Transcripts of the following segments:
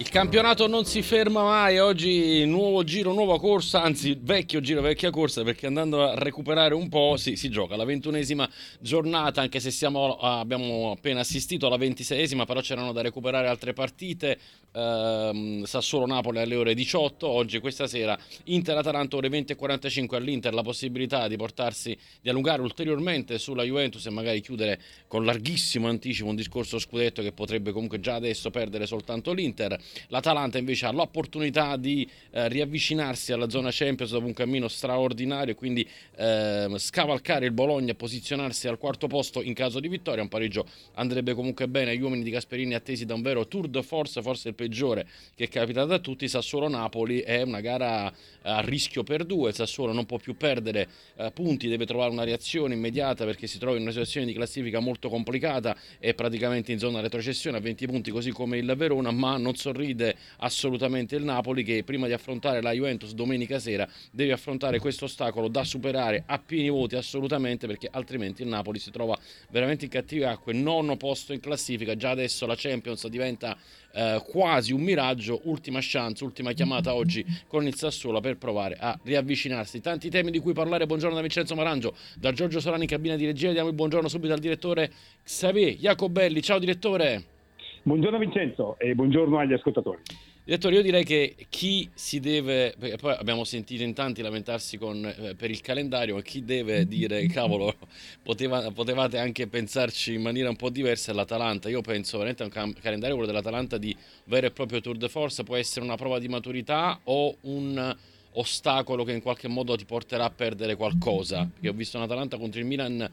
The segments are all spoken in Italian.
Il campionato non si ferma mai, oggi nuovo giro, nuova corsa, anzi vecchio giro, vecchia corsa perché andando a recuperare un po' si, si gioca la ventunesima giornata anche se siamo, abbiamo appena assistito alla ventiseiesima però c'erano da recuperare altre partite, ehm, Sassuolo-Napoli alle ore 18, oggi questa sera Inter-Atalanta ore 20.45 all'Inter la possibilità di portarsi, di allungare ulteriormente sulla Juventus e magari chiudere con larghissimo anticipo un discorso scudetto che potrebbe comunque già adesso perdere soltanto l'Inter. L'Atalanta invece ha l'opportunità di eh, riavvicinarsi alla zona Champions dopo un cammino straordinario quindi eh, scavalcare il Bologna e posizionarsi al quarto posto in caso di vittoria. Un pareggio andrebbe comunque bene agli uomini di Gasperini attesi da un vero tour de force, forse il peggiore che è capitato a tutti. Sassuolo-Napoli è una gara a rischio per due. Sassuolo non può più perdere eh, punti, deve trovare una reazione immediata perché si trova in una situazione di classifica molto complicata, è praticamente in zona retrocessione a 20 punti così come il Verona, ma non sorride sorride assolutamente il Napoli che prima di affrontare la Juventus domenica sera deve affrontare questo ostacolo da superare a pieni voti assolutamente perché altrimenti il Napoli si trova veramente in cattive acque, nono posto in classifica, già adesso la Champions diventa eh, quasi un miraggio, ultima chance, ultima chiamata oggi con il Sassuolo per provare a riavvicinarsi. Tanti temi di cui parlare, buongiorno da Vincenzo Marangio, da Giorgio Solani in cabina di regia, diamo il buongiorno subito al direttore Xavier Jacobelli, ciao direttore. Buongiorno Vincenzo e buongiorno agli ascoltatori. Direttore, io direi che chi si deve, perché poi abbiamo sentito in tanti lamentarsi con, eh, per il calendario, ma chi deve dire, cavolo, poteva, potevate anche pensarci in maniera un po' diversa è l'Atalanta. Io penso veramente a un cam- calendario, quello dell'Atalanta, di vero e proprio tour de force, può essere una prova di maturità o un ostacolo che in qualche modo ti porterà a perdere qualcosa. Perché ho visto un'Atalanta contro il Milan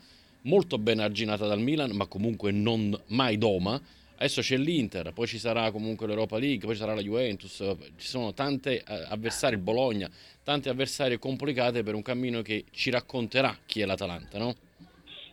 molto ben arginata dal Milan, ma comunque non mai doma Adesso c'è l'Inter, poi ci sarà comunque l'Europa League, poi ci sarà la Juventus, ci sono tanti eh, avversari, il Bologna, tante avversarie complicate per un cammino che ci racconterà chi è l'Atalanta, no?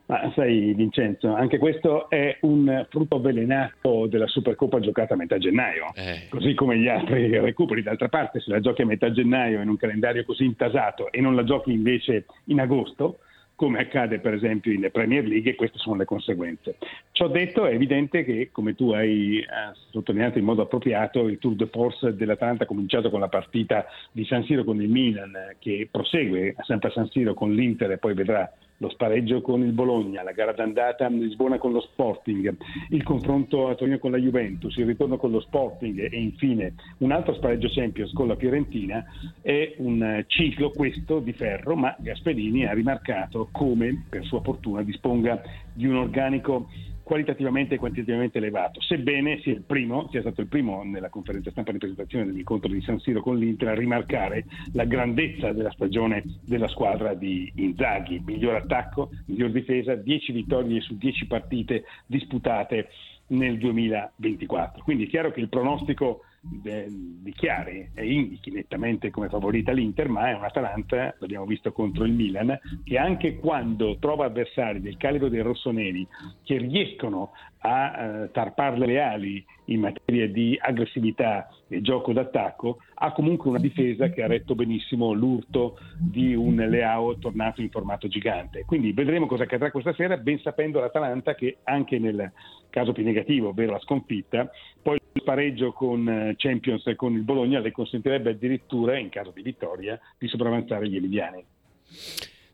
Ma sai Vincenzo, anche questo è un frutto avvelenato della Supercoppa giocata a metà gennaio, eh. così come gli altri recuperi. D'altra parte se la giochi a metà gennaio in un calendario così intasato e non la giochi invece in agosto, come accade per esempio in Premier League e queste sono le conseguenze. Ciò detto è evidente che, come tu hai eh, sottolineato in modo appropriato, il tour de force dell'Atalanta ha cominciato con la partita di San Siro con il Milan che prosegue sempre a San Siro con l'Inter e poi vedrà lo spareggio con il Bologna, la gara d'andata a Lisbona con lo Sporting, il confronto a Torino con la Juventus, il ritorno con lo Sporting e infine un altro spareggio Champions con la Fiorentina è un ciclo questo di ferro, ma Gasperini ha rimarcato come per sua fortuna disponga di un organico qualitativamente e quantitativamente elevato, sebbene sia, primo, sia, stato il primo nella conferenza stampa di presentazione dell'incontro di San Siro con l'Inter a rimarcare la grandezza della stagione della squadra di Inzaghi, miglior attacco, miglior difesa, 10 vittorie su 10 partite disputate nel 2024. Quindi è chiaro che il pronostico dichiari e indichi nettamente come favorita l'Inter, ma è un Atalanta, l'abbiamo visto contro il Milan, che anche quando trova avversari del calibro dei rossoneri che riescono a eh, tarparle le ali in materia di aggressività gioco d'attacco, ha comunque una difesa che ha retto benissimo l'urto di un Leao tornato in formato gigante. Quindi vedremo cosa accadrà questa sera, ben sapendo l'Atalanta che anche nel caso più negativo, ovvero la sconfitta, poi il pareggio con eh, Champions e con il Bologna le consentirebbe addirittura, in caso di vittoria, di sopravanzare gli Eliviani.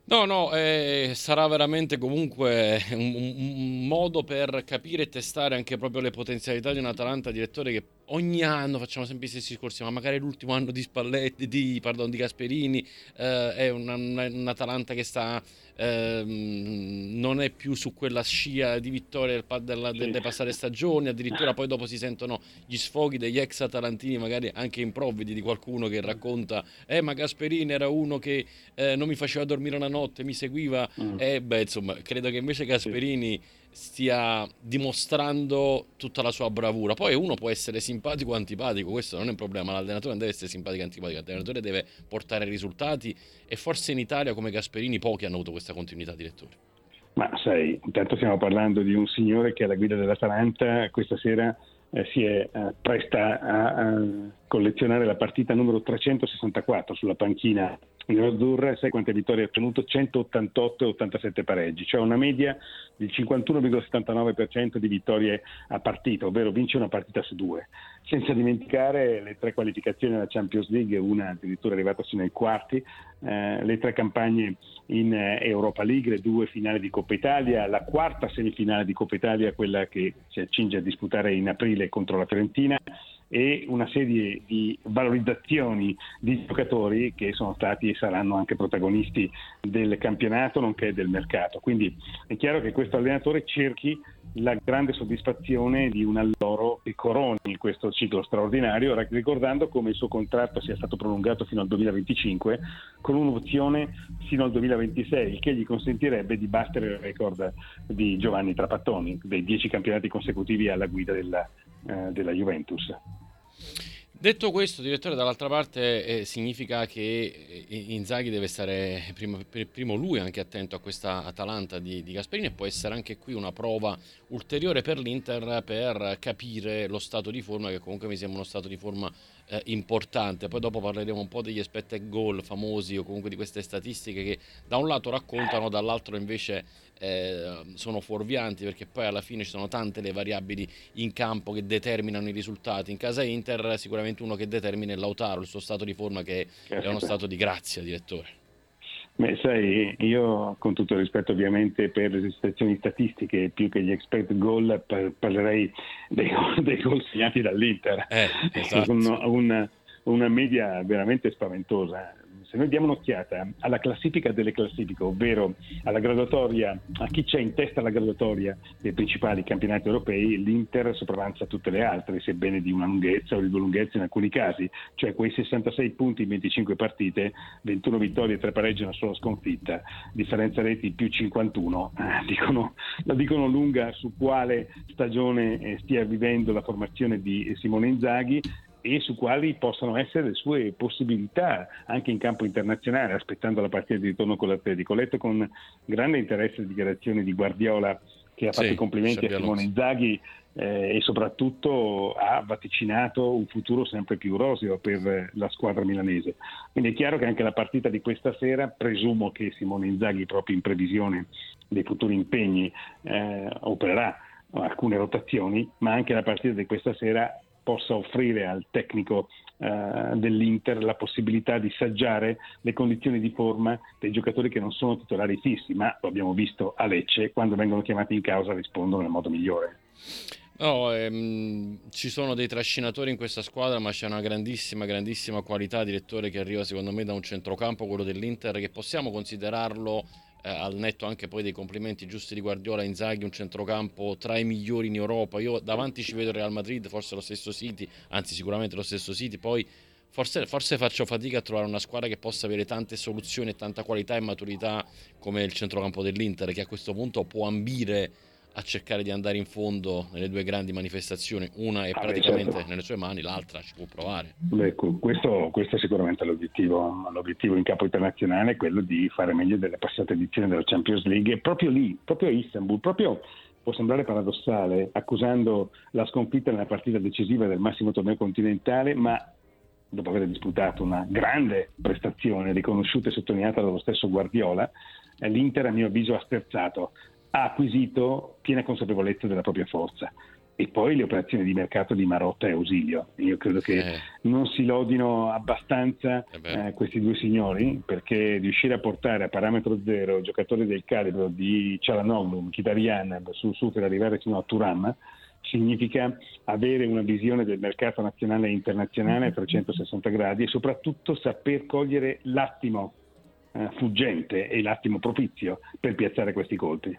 No, no, eh, sarà veramente comunque un, un, modo per capire e testare anche proprio le potenzialità di un Atalanta direttore che ogni anno facciamo sempre i stessi discorsi, ma magari l'ultimo anno di Spalletti, di, pardon, di Gasperini eh, è un, Atalanta che sta ehm, non è più su quella scia di vittoria del, della, sì. delle passate stagioni, addirittura poi dopo si sentono gli sfoghi degli ex atalantini, magari anche improvvidi di qualcuno che racconta eh ma Gasperini era uno che eh, non mi faceva dormire una notte, mi seguiva mm. e eh, beh insomma credo che invece Gasperini sì stia dimostrando tutta la sua bravura. Poi uno può essere simpatico o antipatico, questo non è un problema, l'allenatore non deve essere simpatico o antipatico, l'allenatore deve portare risultati e forse in Italia come Gasperini pochi hanno avuto questa continuità direttore. Ma sai, intanto stiamo parlando di un signore che alla guida dell'Atalanta questa sera eh, si è eh, presta a, a, collezionare la partita numero 364 sulla panchina nell'Azzurra, sai quante vittorie ha ottenuto? 188 e 87 pareggi, cioè una media del 51,79% di vittorie a partita, ovvero vince una partita su due. Senza dimenticare le tre qualificazioni alla Champions League, una addirittura arrivata sino ai quarti, eh, le tre campagne in eh, Europa League, le due finali di Coppa Italia, la quarta semifinale di Coppa Italia, quella che si accinge a disputare in aprile contro la Fiorentina e una serie di valorizzazioni di giocatori che sono stati e saranno anche protagonisti del campionato nonché del mercato. Quindi è chiaro che questo allenatore cerchi la grande soddisfazione di un alloro che coroni questo ciclo straordinario, ricordando come il suo contratto sia stato prolungato fino al 2025 con un'opzione fino al 2026, il che gli consentirebbe di battere il record di Giovanni Trapattoni, dei dieci campionati consecutivi alla guida della, eh, della Juventus. Detto questo, direttore, dall'altra parte eh, significa che eh, Inzaghi deve stare prima, per primo lui anche attento a questa Atalanta di, di, Gasperini e può essere anche qui una prova ulteriore per l'Inter per capire lo stato di forma che comunque mi sembra uno stato di forma eh, importante. Poi dopo parleremo un po' degli expected goal famosi o comunque di queste statistiche che da un lato raccontano, dall'altro invece eh, sono fuorvianti perché poi alla fine ci sono tante le variabili in campo che determinano i risultati. In casa Inter sicuramente uno che determina è Lautaro, il suo stato di forma che è uno stato di grazia, direttore. Beh, sai, io con tutto il rispetto ovviamente per le situazioni statistiche, più che gli expect goal, parlerei dei, dei gol segnati dall'Inter. Eh, esatto. una, una, una media veramente spaventosa se noi diamo un'occhiata alla classifica delle classifiche, ovvero alla graduatoria, a chi c'è in testa alla graduatoria dei principali campionati europei, l'Inter sopravanza tutte le altre, sebbene di una lunghezza o di due lunghezze in alcuni casi, cioè quei 66 punti in 25 partite, 21 vittorie e 3 pareggi una sola sconfitta, differenza reti più 51, eh, dicono, la dicono lunga su quale stagione eh, stia vivendo la formazione di Simone Inzaghi e su quali possono essere le sue possibilità anche in campo internazionale, aspettando la partita di ritorno con l'Atletico. Ho letto con grande interesse le dichiarazioni di Guardiola che ha fatto sì, i complimenti a Simone Inzaghi eh, e soprattutto ha vaticinato un futuro sempre più roseo per la squadra milanese. Quindi è chiaro che anche la partita di questa sera, presumo che Simone Inzaghi proprio in previsione dei futuri impegni eh, opererà alcune rotazioni, ma anche la partita di questa sera possa offrire al tecnico eh, dell'Inter la possibilità di saggiare le condizioni di forma dei giocatori che non sono titolari fissi, ma lo abbiamo visto a Lecce, quando vengono chiamati in causa rispondono nel modo migliore. No, ehm, ci sono dei trascinatori in questa squadra, ma c'è una grandissima, grandissima qualità direttore che arriva secondo me da un centrocampo, quello dell'Inter, che possiamo considerarlo eh, al netto anche poi dei complimenti giusti di Guardiola, Inzaghi, un centrocampo tra i migliori in Europa. Io davanti ci vedo Real Madrid, forse lo stesso City, anzi sicuramente lo stesso City, poi forse, forse faccio fatica a trovare una squadra che possa avere tante soluzioni e tanta qualità e maturità come il centrocampo dell'Inter, che a questo punto può ambire a cercare di andare in fondo nelle due grandi manifestazioni. Una è ah, praticamente certo. nelle sue mani, l'altra ci può provare. Ecco, questo, questo, è sicuramente l'obiettivo. L'obiettivo in campo internazionale è quello di fare meglio delle passate edizioni della Champions League. E proprio lì, proprio a Istanbul, proprio può sembrare paradossale, accusando la sconfitta nella partita decisiva del massimo torneo continentale, ma dopo aver disputato una grande prestazione riconosciuta e sottolineata dallo stesso Guardiola, l'Inter a mio avviso ha sterzato ha acquisito piena consapevolezza della propria forza. E poi le operazioni di mercato di Marotta e Ausilio. Io credo che eh. non si lodino abbastanza eh eh, questi due signori perché riuscire a portare a parametro zero giocatori del calibro di Cialanoglu, Mkhitaryan, su, su per arrivare fino a Turam significa avere una visione del mercato nazionale e internazionale a 360 gradi e soprattutto saper cogliere l'attimo eh, fuggente e l'attimo propizio per piazzare questi colpi.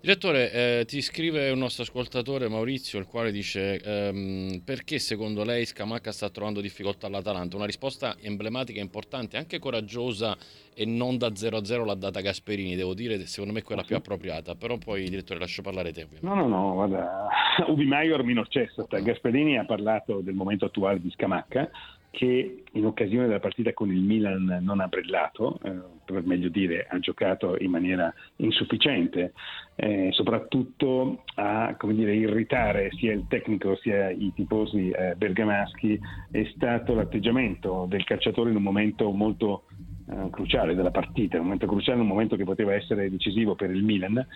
Direttore, eh, ti scrive un nostro ascoltatore Maurizio, il quale dice ehm, perché secondo lei Scamacca sta trovando difficoltà all'Atalanta? Una risposta emblematica, importante, anche coraggiosa e non da 0-0 l'ha data Gasperini, devo dire, secondo me quella più appropriata, però poi direttore lascio parlare te. Ovviamente. No, no, no, guarda, ubi maior minor cessat, Gasperini ha parlato del momento attuale di Scamacca, che in occasione della partita con il Milan non ha brillato, eh, per meglio dire ha giocato in maniera insufficiente, eh, soprattutto a dire, irritare sia il tecnico sia i tifosi eh, bergamaschi è stato l'atteggiamento del calciatore in un momento molto eh, cruciale della partita, un momento cruciale, un momento che poteva essere decisivo per il Milan.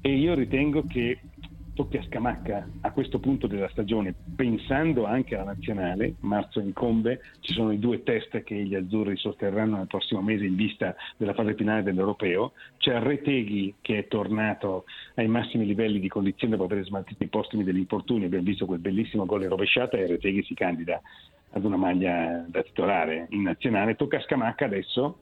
E io ritengo che tocchi a Scamacca a questo punto della stagione, pensando anche alla nazionale, marzo incombe, ci sono i due test che gli azzurri sosterranno nel prossimo mese in vista della fase finale dell'Europeo, c'è Reteghi che è tornato ai massimi livelli di condizione dopo aver smaltito i postumi degli infortuni, abbiamo visto quel bellissimo gol in rovesciata e Reteghi si candida ad una maglia da titolare in nazionale, tocca a Scamacca adesso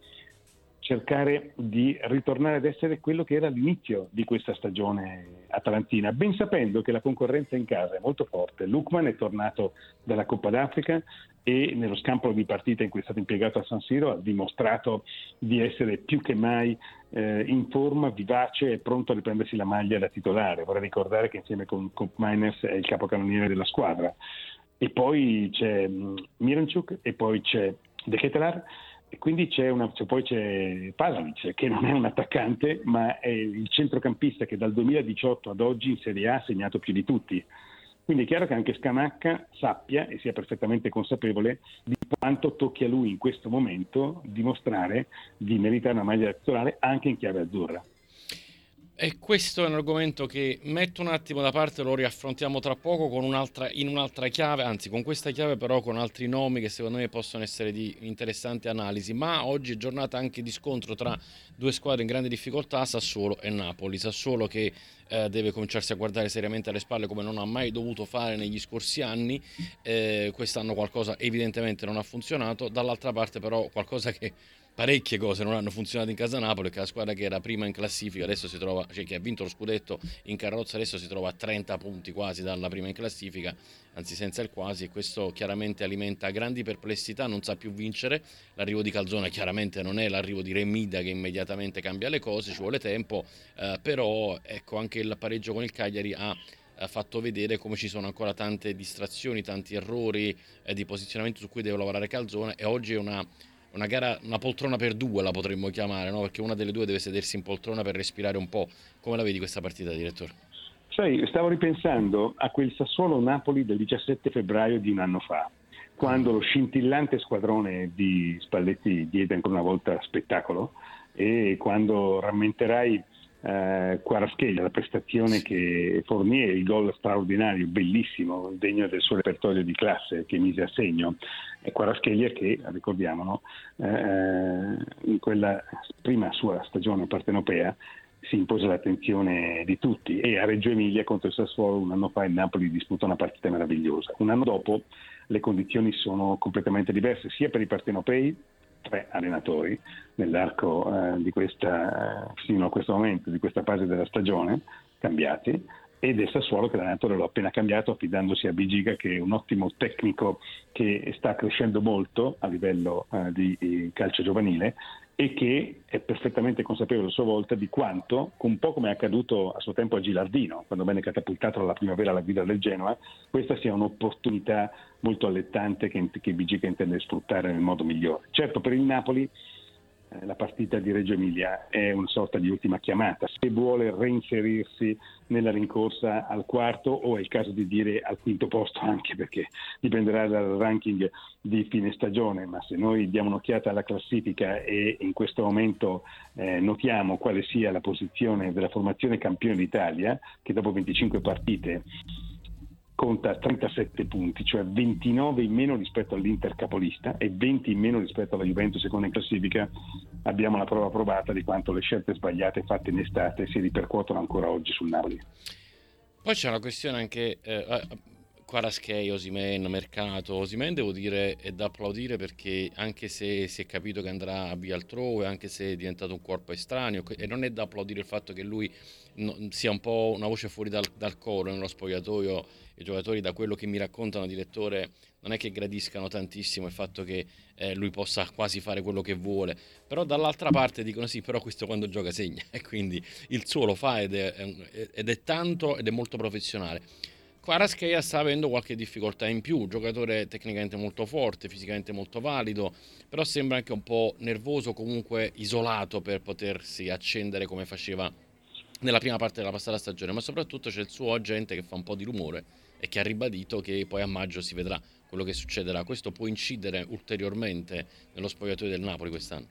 cercare di ritornare ad essere quello che era all'inizio di questa stagione atalantina, ben sapendo che la concorrenza in casa è molto forte. Lukman è tornato dalla Coppa d'Africa e nello scampo di partita in cui è stato impiegato a San Siro ha dimostrato di essere più che mai eh, in forma, vivace e pronto a riprendersi la maglia da titolare. Vorrei ricordare che insieme con Coop Miners è il capocannoniere della squadra. E poi c'è mm, Miranchuk e poi c'è De Ketelar e quindi c'è una, cioè poi c'è Pasalic, che non è un attaccante, ma è il centrocampista che dal 2018 ad oggi in Serie A ha segnato più di tutti. Quindi è chiaro che anche Scamacca sappia e sia perfettamente consapevole di quanto tocchi a lui in questo momento dimostrare di meritare una maglia titolare anche in chiave azzurra. E questo è un argomento che metto un attimo da parte, lo riaffrontiamo tra poco un'altra, in un'altra chiave, anzi con questa chiave però con altri nomi che secondo me possono essere di interessante analisi. Ma oggi è giornata anche di scontro tra due squadre in grande difficoltà, Sassuolo e Napoli. Sassuolo che eh, deve cominciarsi a guardare seriamente alle spalle come non ha mai dovuto fare negli scorsi anni. Eh, quest'anno qualcosa evidentemente non ha funzionato, dall'altra parte però qualcosa che parecchie cose non hanno funzionato in casa Napoli, che la squadra che era prima in classifica adesso si trova, cioè che ha vinto lo scudetto in carrozza adesso si trova a 30 punti quasi dalla prima in classifica, anzi senza il quasi e questo chiaramente alimenta grandi perplessità, non sa più vincere, l'arrivo di Calzona chiaramente non è l'arrivo di Remida che immediatamente cambia le cose, ci vuole tempo, eh, però ecco anche il pareggio con il Cagliari ha fatto vedere come ci sono ancora tante distrazioni, tanti errori eh, di posizionamento su cui deve lavorare Calzona e oggi è una una gara, una poltrona per due la potremmo chiamare, no? perché una delle due deve sedersi in poltrona per respirare un po'. Come la vedi questa partita, direttore? Sai, stavo ripensando a quel Sassuolo-Napoli del 17 febbraio di un anno fa, quando lo scintillante squadrone di Spalletti diede ancora una volta spettacolo e quando rammenterai eh, Quarascheglia, la prestazione che fornì e il gol straordinario, bellissimo, degno del suo repertorio di classe che mise a segno. E Quarascheglia che, ricordiamolo, eh, in quella prima sua stagione partenopea si impose l'attenzione di tutti e a Reggio Emilia contro il Sassuolo un anno fa il Napoli disputa una partita meravigliosa. Un anno dopo le condizioni sono completamente diverse sia per i partenopei tre allenatori nell'arco eh, di questa, eh, fino a questo momento, di questa fase della stagione, cambiati, ed è Sassuolo che l'allenatore l'ha appena cambiato affidandosi a Bigiga che è un ottimo tecnico che sta crescendo molto a livello eh, di calcio giovanile e che è perfettamente consapevole a sua volta di quanto, un po' come è accaduto a suo tempo a Gilardino, quando venne catapultato alla primavera alla guida del Genoa, questa sia un'opportunità molto allettante che, che Bigica intende sfruttare nel modo migliore. Certo, per il Napoli la partita di Reggio Emilia è una sorta di ultima chiamata. Se vuole reinserirsi nella rincorsa al quarto o è il caso di dire al quinto posto, anche perché dipenderà dal ranking di fine stagione, ma se noi diamo un'occhiata alla classifica e in questo momento eh, notiamo quale sia la posizione della formazione campione d'Italia, che dopo 25 partite conta 37 punti, cioè 29 in meno rispetto all'Inter capolista e 20 in meno rispetto alla Juventus seconda in classifica, abbiamo la prova provata di quanto le scelte sbagliate fatte in estate si ripercuotono ancora oggi sul Napoli. Poi c'è una questione anche eh, eh Quaraschei, Osimen, Mercato. Osimen devo dire è da applaudire perché anche se si è capito che andrà via altrove, anche se è diventato un corpo estraneo, e non è da applaudire il fatto che lui sia un po' una voce fuori dal, dal coro nello spogliatoio i giocatori da quello che mi raccontano direttore non è che gradiscano tantissimo il fatto che eh, lui possa quasi fare quello che vuole. Però dall'altra parte dicono sì però questo quando gioca segna e quindi il suo lo fa ed è, ed è tanto ed è molto professionale. Quarascheia sta avendo qualche difficoltà in più, giocatore tecnicamente molto forte, fisicamente molto valido, però sembra anche un po' nervoso, comunque isolato per potersi accendere come faceva nella prima parte della passata stagione, ma soprattutto c'è il suo agente che fa un po' di rumore e che ha ribadito che poi a maggio si vedrà quello che succederà. Questo può incidere ulteriormente nello spogliatoio del Napoli quest'anno?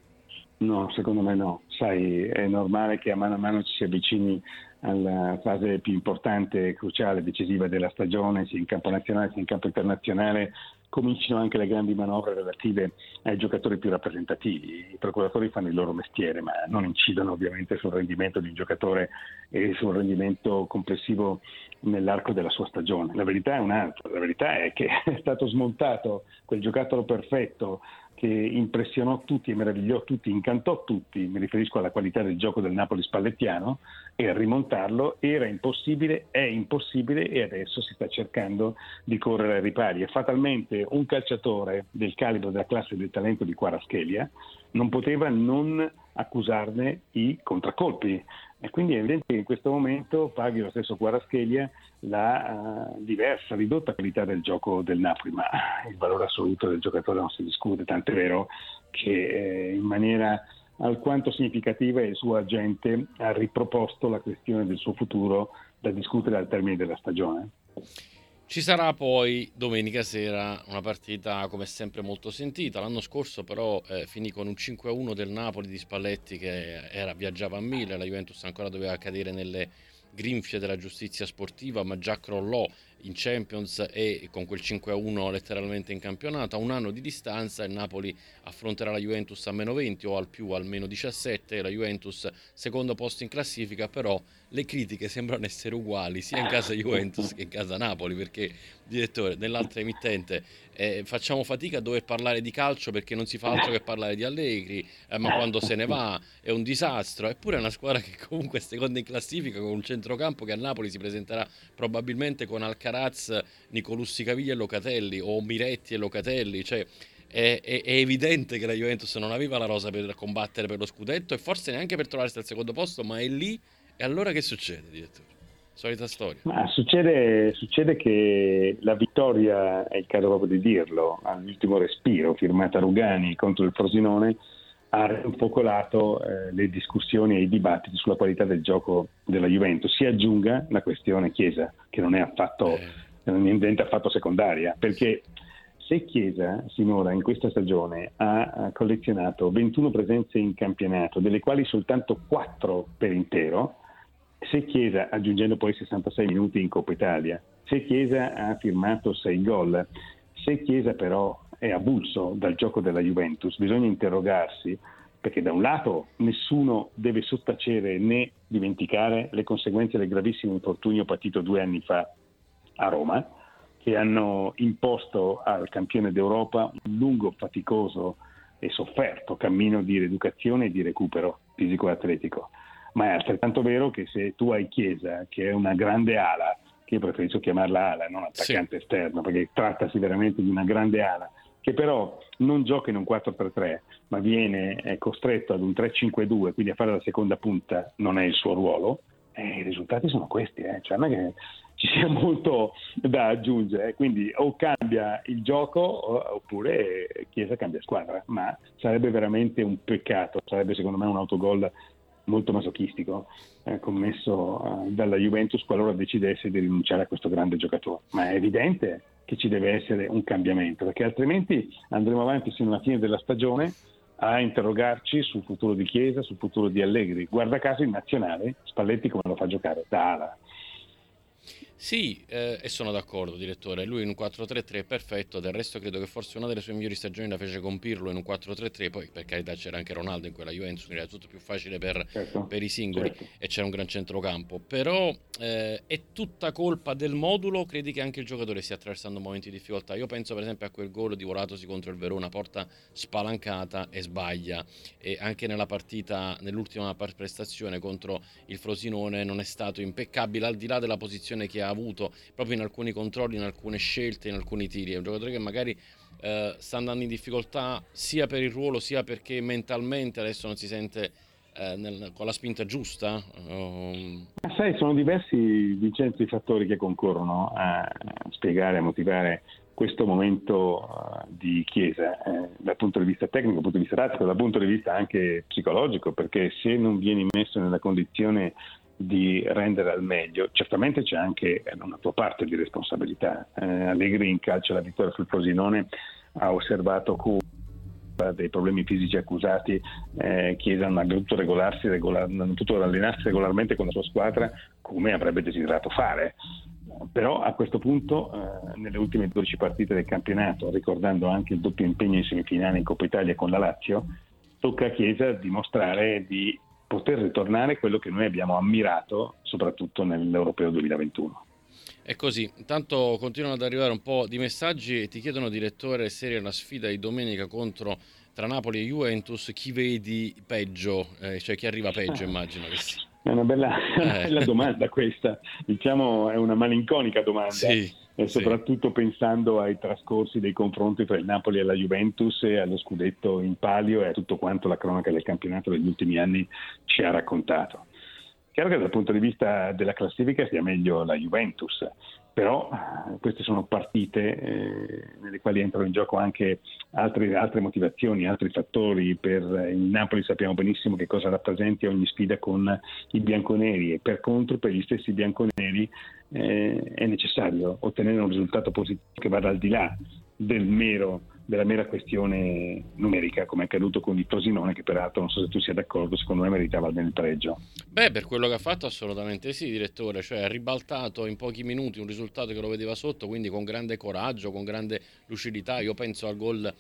No, secondo me no. Sai, è normale che a mano a mano ci si avvicini alla fase più importante, cruciale, decisiva della stagione, sia in campo nazionale sia in campo internazionale, cominciano anche le grandi manovre relative ai giocatori più rappresentativi. I procuratori fanno il loro mestiere, ma non incidono ovviamente sul rendimento di un giocatore e sul rendimento complessivo nell'arco della sua stagione. La verità è un'altra, la verità è che è stato smontato quel giocattolo perfetto che impressionò tutti meravigliò tutti, incantò tutti, mi riferisco alla qualità del gioco del Napoli spallettiano, e rimontarlo era impossibile, è impossibile e adesso si sta cercando di correre ai ripari. E fatalmente un calciatore del calibro della classe del talento di Quaraschelia non poteva non accusarne i contraccolpi. E quindi è evidente che in questo momento paghi lo stesso Quaraschelia la uh, diversa, ridotta qualità del gioco del Napoli, ma il valore assoluto del giocatore non si discute, tant'è vero che eh, in maniera alquanto significativa il suo agente ha riproposto la questione del suo futuro da discutere al termine della stagione. Ci sarà poi domenica sera una partita come sempre molto sentita. L'anno scorso però eh, finì con un 5-1 del Napoli di Spalletti che era, viaggiava a mille, la Juventus ancora doveva cadere nelle grinfie della giustizia sportiva, ma già crollò in Champions e con quel 5-1 letteralmente in campionato. A un anno di distanza il Napoli affronterà la Juventus a meno 20 o al più al meno 17, la Juventus secondo posto in classifica, però le critiche sembrano essere uguali sia in casa Juventus che in casa Napoli, perché direttore nell'altra emittente eh, facciamo fatica a dover parlare di calcio perché non si fa altro che parlare di Allegri, eh, ma quando se ne va è un disastro, eppure è una squadra che comunque è seconda in classifica con un centrocampo che a Napoli si presenterà probabilmente con Alcaraz Alcaraz, Nicolussi Caviglia e Locatelli o Miretti e Locatelli, cioè è, è, è, evidente che la Juventus non aveva la rosa per combattere per lo scudetto e forse neanche per trovarsi al secondo posto, ma è lì e allora che succede, direttore? Solita storia. Ma succede, succede, che la vittoria, è il caso proprio di dirlo, all'ultimo respiro, firmata Rugani contro il Frosinone, ha rinfocolato eh, le discussioni e i dibattiti sulla qualità del gioco della Juventus. Si aggiunga la questione Chiesa, che non è affatto, eh. niente affatto secondaria, perché se Chiesa sinora in questa stagione ha collezionato 21 presenze in campionato, delle quali soltanto 4 per intero, se Chiesa, aggiungendo poi 66 minuti in Coppa Italia, se Chiesa ha firmato 6 gol, se Chiesa però è avulso dal gioco della Juventus, bisogna interrogarsi perché da un lato nessuno deve sottacere né dimenticare le conseguenze del gravissimo infortunio patito due anni fa a Roma, che hanno imposto al campione d'Europa un lungo, faticoso e sofferto cammino di rieducazione e di recupero fisico e atletico. Ma è altrettanto vero che se tu hai Chiesa, che è una grande ala, che io preferisco chiamarla ala, non attaccante sì. esterno, perché trattasi veramente di una grande ala, che però non gioca in un 4-3-3, ma viene costretto ad un 3-5-2, quindi a fare la seconda punta non è il suo ruolo, eh, i risultati sono questi, eh. cioè non è che ci sia molto da aggiungere, eh. quindi o cambia il gioco oppure Chiesa cambia squadra, ma sarebbe veramente un peccato, sarebbe secondo me un autogol molto masochistico eh, commesso eh, dalla Juventus qualora decidesse di rinunciare a questo grande giocatore, ma è evidente che ci deve essere un cambiamento, perché altrimenti andremo avanti fino alla fine della stagione a interrogarci sul futuro di Chiesa, sul futuro di Allegri. Guarda caso in nazionale, Spalletti come lo fa giocare? Da ala. Sì, eh, e sono d'accordo, direttore. Lui in un 4-3-3 è perfetto. Del resto, credo che forse una delle sue migliori stagioni la fece con Pirlo in un 4-3-3. Poi, per carità, c'era anche Ronaldo in quella Juventus, quindi era tutto più facile per, certo, per i singoli certo. e c'era un gran centrocampo. Però eh, è tutta colpa del modulo. Credi che anche il giocatore stia attraversando momenti di difficoltà? Io penso, per esempio, a quel gol di Volatosi contro il Verona, porta spalancata e sbaglia. E anche nella partita, nell'ultima prestazione contro il Frosinone, non è stato impeccabile, al di là della posizione che ha avuto proprio in alcuni controlli, in alcune scelte, in alcuni tiri. È un giocatore che magari eh, sta andando in difficoltà sia per il ruolo sia perché mentalmente adesso non si sente eh, nel, con la spinta giusta? Um... sai, sono diversi Vincenzo i fattori che concorrono a spiegare, a motivare questo momento uh, di Chiesa eh, dal punto di vista tecnico, dal punto di vista tattico, dal punto di vista anche psicologico, perché se non vieni messo nella condizione di rendere al meglio, certamente c'è anche una tua parte di responsabilità. Eh, Allegri in calcio la vittoria sul Frosinone ha osservato come dei problemi fisici accusati, eh, Chiesa non ha dovuto regolarsi, regolar, non ha potuto allenarsi regolarmente con la sua squadra come avrebbe desiderato fare. Però a questo punto, eh, nelle ultime 12 partite del campionato, ricordando anche il doppio impegno in semifinale in Coppa Italia con la Lazio, tocca a Chiesa dimostrare di poter ritornare quello che noi abbiamo ammirato soprattutto nell'Europeo 2021. È così, intanto continuano ad arrivare un po' di messaggi e ti chiedono direttore se una sfida di domenica contro tra Napoli e Juventus, chi vedi peggio, eh, cioè chi arriva peggio immagino che sia. È una bella, eh. una bella domanda questa, diciamo è una malinconica domanda. Sì, e soprattutto sì. pensando ai trascorsi dei confronti tra il Napoli e la Juventus e allo scudetto in palio e a tutto quanto la cronaca del campionato degli ultimi anni ci ha raccontato. Chiaro che dal punto di vista della classifica sia meglio la Juventus, però eh, queste sono partite eh, nelle quali entrano in gioco anche altre, altre, motivazioni, altri fattori. Per il Napoli sappiamo benissimo che cosa rappresenti ogni sfida con i bianconeri e per contro per gli stessi bianconeri eh, è necessario ottenere un risultato positivo che vada al di là del mero della mera questione numerica, come è accaduto con il Frosinone, che peraltro non so se tu sia d'accordo, secondo me meritava almeno il pareggio. Beh, per quello che ha fatto assolutamente sì, direttore, cioè ha ribaltato in pochi minuti un risultato che lo vedeva sotto, quindi con grande coraggio, con grande lucidità. Io penso al gol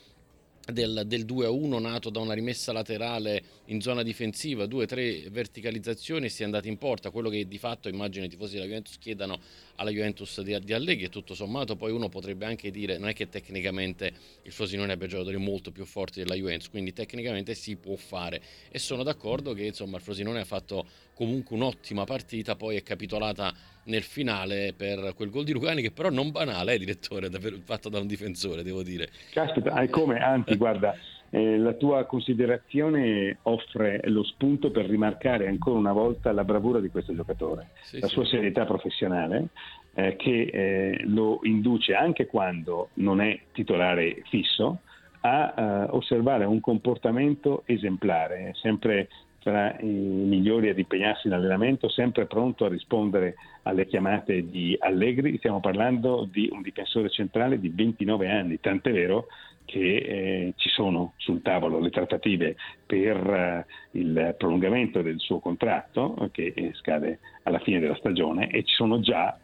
del, del 2-1 nato da una rimessa laterale in zona difensiva, due o tre verticalizzazioni e si è andati in porta. Quello che di fatto immagino i tifosi della Juventus chiedano alla Juventus di, di Allegri e tutto sommato poi uno potrebbe anche dire non è che tecnicamente il Frosinone abbia giocatori molto più forti della Juventus, quindi tecnicamente si può fare e sono d'accordo che insomma il Frosinone ha fatto comunque un'ottima partita, poi è capitolata nel finale per quel gol di Lugani che però non banale, eh, direttore, davvero fatto da un difensore, devo dire. Caspita, è come, anzi, guarda, eh, la tua considerazione offre lo spunto per rimarcare ancora una volta la bravura di questo giocatore, sì, la sì. sua serietà professionale eh, che eh, lo induce anche quando non è titolare fisso a eh, osservare un comportamento esemplare, sempre tra i migliori ad impegnarsi in allenamento, sempre pronto a rispondere alle chiamate di Allegri. Stiamo parlando di un difensore centrale di 29 anni, tant'è vero che eh, ci sono sul tavolo le trattative per eh, il prolungamento del suo contratto che eh, scade alla fine della stagione e ci sono già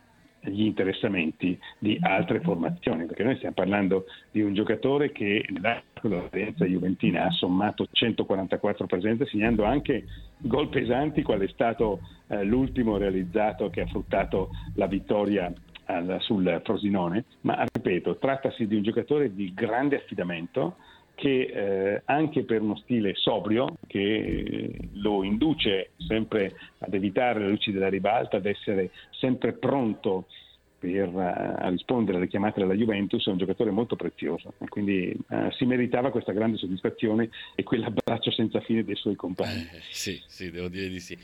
gli interessamenti di altre formazioni, perché noi stiamo parlando di un giocatore che nell'arco dell'esperienza juventina ha sommato 144 presenze, segnando anche gol pesanti, qual è stato eh, l'ultimo realizzato che ha fruttato la vittoria al, sul Frosinone, ma ripeto, trattasi di un giocatore di grande affidamento, che eh, anche per uno stile sobrio che eh, lo induce sempre ad evitare le luci della ribalta, ad essere sempre pronto per uh, rispondere alle chiamate della Juventus è un giocatore molto prezioso quindi uh, si meritava questa grande soddisfazione e quell'abbraccio senza fine dei suoi compagni. Eh, sì, sì, devo dire di sì.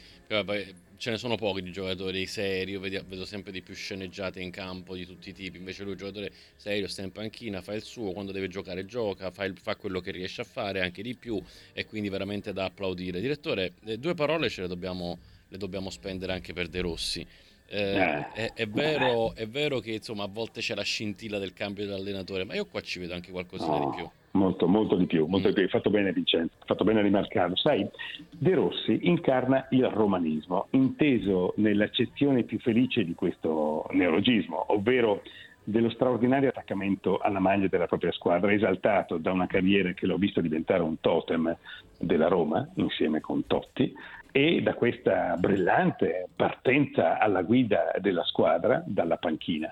Ce ne sono pochi di giocatori seri, io vedo, vedo, sempre di più sceneggiate in campo di tutti i tipi, invece lui è un giocatore serio, sta in panchina, fa il suo, quando deve giocare gioca, fa, il, fa quello che riesce a fare, anche di più e quindi veramente da applaudire. Direttore, eh, due parole ce le dobbiamo, le dobbiamo spendere anche per De Rossi. Eh, eh, è, è, vero, è, vero, che insomma a volte c'è la scintilla del cambio dell'allenatore, ma io qua ci vedo anche qualcosina no, di più. Molto, molto di più, molto mm. di più. Hai fatto bene Vincenzo, hai fatto bene a rimarcarlo. Sai, De Rossi incarna il romanismo, inteso nell'accezione più felice di questo neologismo, ovvero dello straordinario attaccamento alla maglia della propria squadra, esaltato da una carriera che l'ho visto diventare un totem della Roma, insieme con Totti, e da questa brillante partenza alla guida della squadra dalla panchina.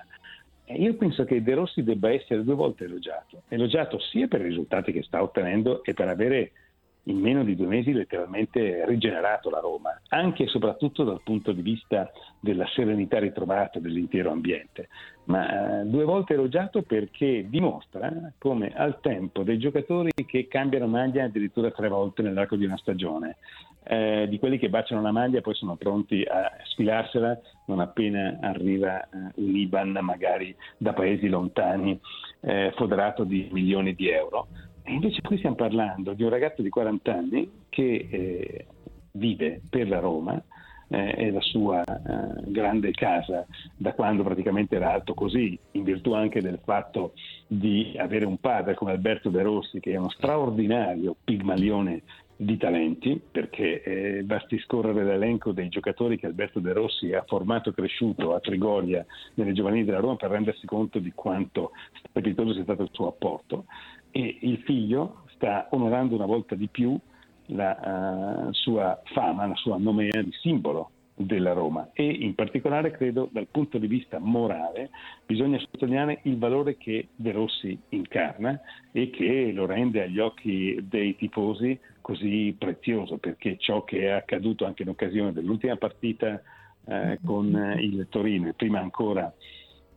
Io penso che De Rossi debba essere due volte elogiato, elogiato sia per i risultati che sta ottenendo e per avere in meno di due mesi letteralmente rigenerato la Roma, anche e soprattutto dal punto di vista della serenità ritrovata dell'intero ambiente, ma eh, due volte elogiato perché dimostra come al tempo dei giocatori che cambiano maglia addirittura tre volte nell'arco di una stagione, eh, di quelli che baciano la maglia e poi sono pronti a sfilarsela non appena arriva eh, un IBAN magari da paesi lontani eh, foderato di milioni di euro. E invece qui stiamo parlando di un ragazzo di 40 anni che eh, vive per la Roma, eh, è la sua eh, grande casa da quando praticamente era alto così, in virtù anche del fatto di avere un padre come Alberto De Rossi, che è uno straordinario pigmalione di talenti, perché eh, basti scorrere l'elenco dei giocatori che Alberto De Rossi ha formato e cresciuto a Trigoria nelle giovanili della Roma per rendersi conto di quanto strepitoso sia stato il suo apporto e il figlio sta onorando una volta di più la uh, sua fama, la sua nomea di simbolo della Roma. E in particolare credo dal punto di vista morale bisogna sottolineare il valore che De Rossi incarna e che lo rende agli occhi dei tifosi così prezioso perché ciò che è accaduto anche in occasione dell'ultima partita eh, con il Torino e prima ancora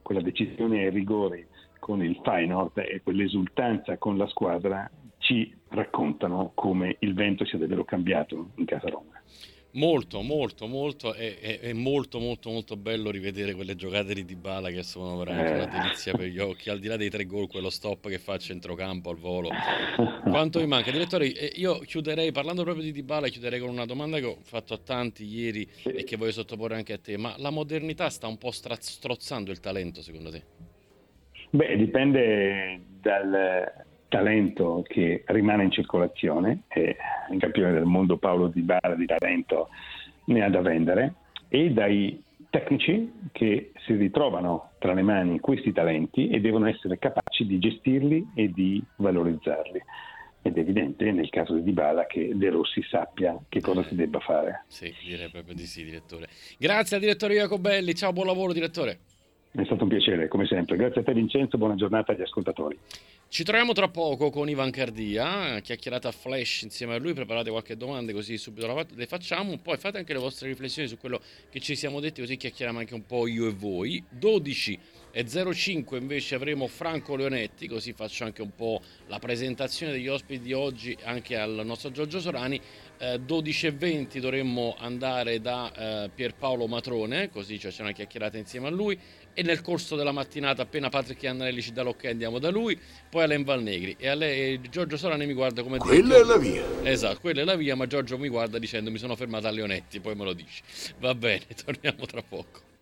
quella decisione ai rigori con il Feyenoord e quell'esultanza con la squadra ci raccontano come il vento sia davvero cambiato in casa Roma. Molto, molto, molto, è, è, è, molto, molto, molto bello rivedere quelle giocate di Dybala che sono veramente una eh. delizia per gli occhi, al di là dei tre gol, quello stop che fa a centrocampo al volo. Quanto mi manca? Direttore, eh, io chiuderei, parlando proprio di Dybala, chiuderei con una domanda che ho fatto a tanti ieri e che voglio sottoporre anche a te, ma la modernità sta un po' strozzando il talento secondo te? Beh, dipende dal talento che rimane in circolazione e il campione del mondo Paolo Di Bara di talento ne ha da vendere e dai tecnici che si ritrovano tra le mani questi talenti e devono essere capaci di gestirli e di valorizzarli. Ed è evidente nel caso di Dybala che De Rossi sappia che cosa si debba fare. Sì, direi proprio di sì, direttore. Grazie al direttore Jacobelli, ciao, buon lavoro direttore. È stato un piacere, come sempre. Grazie a te Vincenzo, buona giornata agli ascoltatori. Ci troviamo tra poco con Ivan Cardia, chiacchierata flash insieme a lui, preparate qualche domanda così subito le facciamo, poi fate anche le vostre riflessioni su quello che ci siamo detti così chiacchieriamo anche un po' io e voi. 12 e 05 invece avremo Franco Leonetti, così faccio anche un po' la presentazione degli ospiti di oggi anche al nostro Giorgio Sorani. Eh, 12 e 20 dovremmo andare da eh, Pierpaolo Matrone, così c'è una chiacchierata insieme a lui e nel corso della mattinata appena Patrick Annelli ci dà l'ok andiamo da lui, poi Alen Valnegri e, lei, e Giorgio Sorani mi guarda come... Quella detto, è la via. Esatto, quella è la via, ma Giorgio mi guarda dicendo mi sono fermato a Leonetti, poi me lo dici. Va bene, torniamo tra poco.